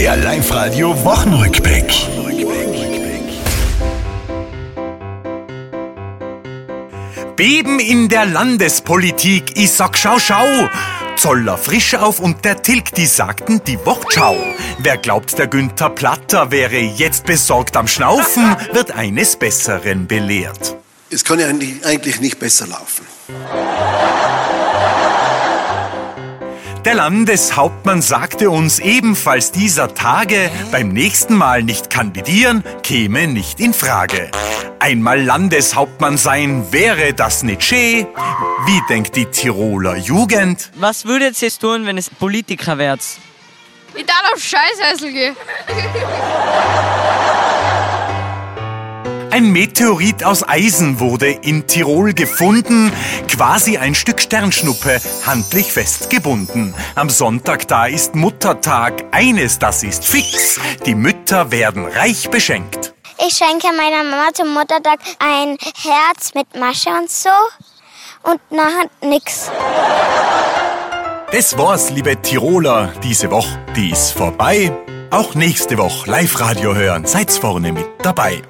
Der Live-Radio Wochenrückblick. Beben in der Landespolitik, ich sag schau, schau. Zoller frisch auf und der Tilg, die sagten die Wortschau. Wer glaubt, der Günther Platter wäre jetzt besorgt am Schnaufen, wird eines Besseren belehrt. Es kann ja eigentlich nicht besser laufen. Der Landeshauptmann sagte uns ebenfalls dieser Tage, beim nächsten Mal nicht kandidieren, käme nicht in Frage. Einmal Landeshauptmann sein, wäre das nicht schön? Wie denkt die Tiroler Jugend? Was würdet ihr tun, wenn es Politiker wärt? Ich darf auf Scheißhäusl gehen. Ein Meteorit aus Eisen wurde in Tirol gefunden, quasi ein Stück Sternschnuppe, handlich festgebunden. Am Sonntag da ist Muttertag, eines das ist fix, die Mütter werden reich beschenkt. Ich schenke meiner Mama zum Muttertag ein Herz mit Masche und so und nachher nix. Das war's, liebe Tiroler, diese Woche, die ist vorbei. Auch nächste Woche Live-Radio hören, seid's vorne mit dabei.